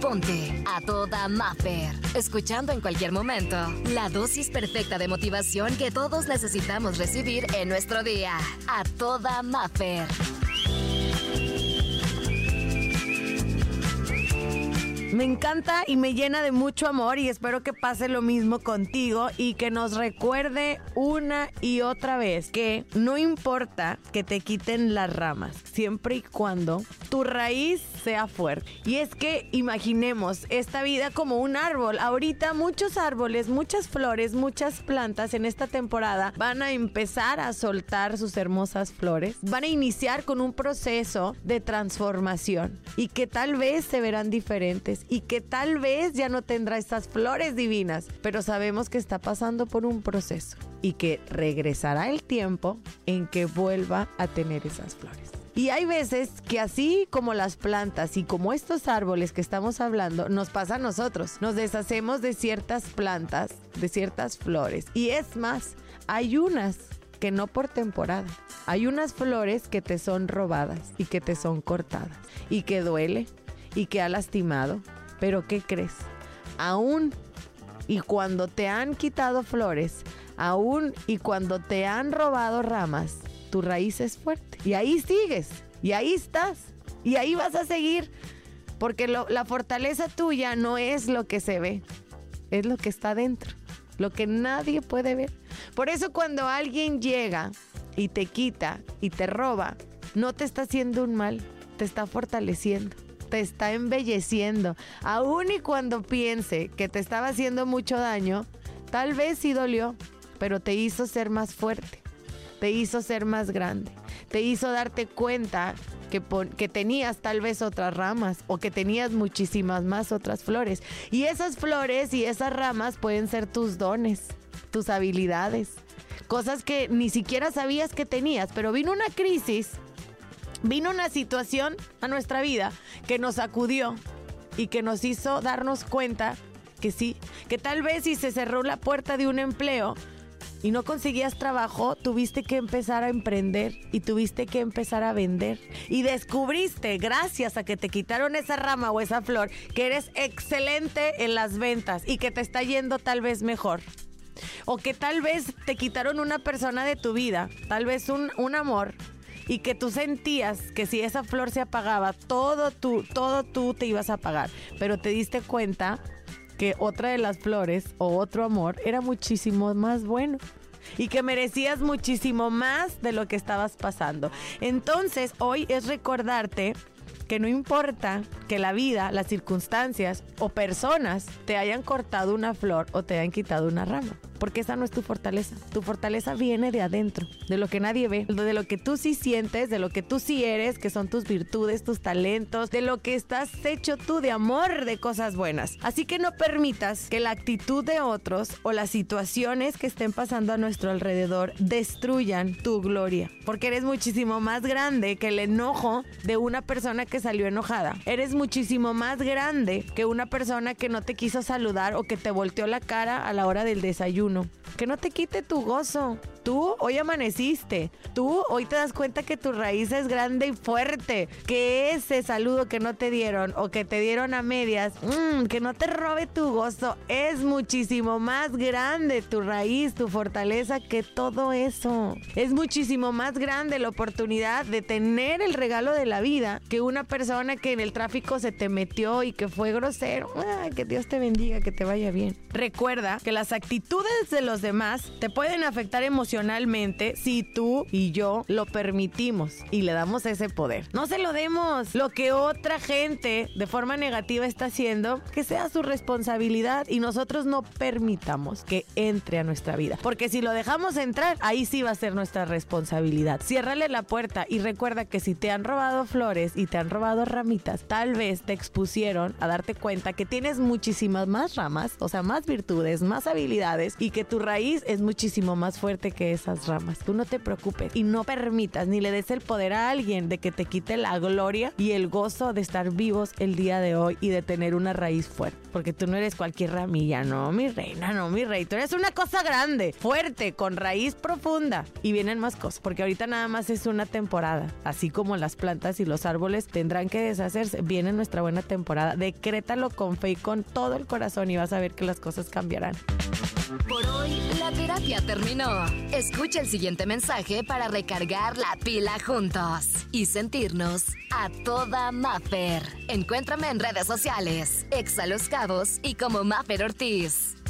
Ponte a toda Maffer. Escuchando en cualquier momento la dosis perfecta de motivación que todos necesitamos recibir en nuestro día. A toda Maffer. Me encanta y me llena de mucho amor y espero que pase lo mismo contigo y que nos recuerde una y otra vez que no importa que te quiten las ramas, siempre y cuando tu raíz sea fuerte. Y es que imaginemos esta vida como un árbol. Ahorita muchos árboles, muchas flores, muchas plantas en esta temporada van a empezar a soltar sus hermosas flores. Van a iniciar con un proceso de transformación y que tal vez se verán diferentes y que tal vez ya no tendrá estas flores divinas, pero sabemos que está pasando por un proceso y que regresará el tiempo en que vuelva a tener esas flores. Y hay veces que así como las plantas y como estos árboles que estamos hablando, nos pasa a nosotros. Nos deshacemos de ciertas plantas, de ciertas flores. Y es más, hay unas que no por temporada. Hay unas flores que te son robadas y que te son cortadas y que duele y que ha lastimado pero ¿qué crees? Aún y cuando te han quitado flores, aún y cuando te han robado ramas, tu raíz es fuerte. Y ahí sigues, y ahí estás, y ahí vas a seguir. Porque la fortaleza tuya no es lo que se ve, es lo que está dentro, lo que nadie puede ver. Por eso cuando alguien llega y te quita y te roba, no te está haciendo un mal, te está fortaleciendo te está embelleciendo. Aún y cuando piense que te estaba haciendo mucho daño, tal vez sí dolió, pero te hizo ser más fuerte, te hizo ser más grande, te hizo darte cuenta que, que, tenías tal vez otras ramas o que tenías muchísimas más otras flores. Y esas flores y esas ramas pueden ser tus dones, tus habilidades, cosas que ni siquiera sabías que tenías, pero vino una crisis vino una situación a nuestra vida que nos sacudió y que nos hizo darnos cuenta que sí, que tal vez si se cerró la puerta de un empleo y no conseguías trabajo, tuviste que empezar a emprender y tuviste que empezar a vender. Y descubriste, gracias a que te quitaron esa rama o esa flor, que eres excelente en las ventas y que te está yendo tal vez mejor. O que tal vez te quitaron una persona de tu vida, tal vez un, un amor y que tú sentías que si esa flor se apagaba, todo tú, todo tú te ibas a apagar, pero te diste cuenta que otra de las flores o otro amor era muchísimo más bueno y que merecías muchísimo más de lo que estabas pasando. Entonces, hoy es recordarte que no importa que la vida, las circunstancias o personas te hayan cortado una flor o te hayan quitado una rama porque esa no es tu fortaleza. Tu fortaleza viene de adentro, de lo que nadie ve, de lo que tú sí sientes, de lo que tú sí eres, que son tus virtudes, tus talentos, de lo que estás hecho tú de amor, de cosas buenas. Así que no permitas que la actitud de otros o las situaciones que estén pasando a nuestro alrededor destruyan tu gloria, porque eres muchísimo más grande que el enojo de una persona que salió enojada. Eres muchísimo más grande que una persona que no te quiso saludar o que te volteó la cara a la hora del desayuno que no te quite tu gozo. Tú hoy amaneciste. Tú hoy te das cuenta que tu raíz es grande y fuerte. Que ese saludo que no te dieron o que te dieron a medias, mm, que no te robe tu gozo, es muchísimo más grande tu raíz, tu fortaleza que todo eso. Es muchísimo más grande la oportunidad de tener el regalo de la vida que una persona que en el tráfico se te metió y que fue grosero. que Dios te bendiga, que te vaya bien. Recuerda que las actitudes de los demás te pueden afectar si tú y yo lo permitimos y le damos ese poder. No se lo demos. Lo que otra gente de forma negativa está haciendo, que sea su responsabilidad y nosotros no permitamos que entre a nuestra vida. Porque si lo dejamos entrar, ahí sí va a ser nuestra responsabilidad. Ciérrale la puerta y recuerda que si te han robado flores y te han robado ramitas, tal vez te expusieron a darte cuenta que tienes muchísimas más ramas, o sea, más virtudes, más habilidades y que tu raíz es muchísimo más fuerte que esas ramas. Tú no te preocupes y no permitas ni le des el poder a alguien de que te quite la gloria y el gozo de estar vivos el día de hoy y de tener una raíz fuerte. Porque tú no eres cualquier ramilla, no, mi reina, no, mi rey. Tú eres una cosa grande, fuerte, con raíz profunda. Y vienen más cosas, porque ahorita nada más es una temporada. Así como las plantas y los árboles tendrán que deshacerse, viene nuestra buena temporada. Decrétalo con fe y con todo el corazón y vas a ver que las cosas cambiarán. Por hoy, la terapia terminó. Escucha el siguiente mensaje para recargar la pila juntos y sentirnos a toda Maffer. Encuéntrame en redes sociales, Exa Los Cabos y como Maffer Ortiz.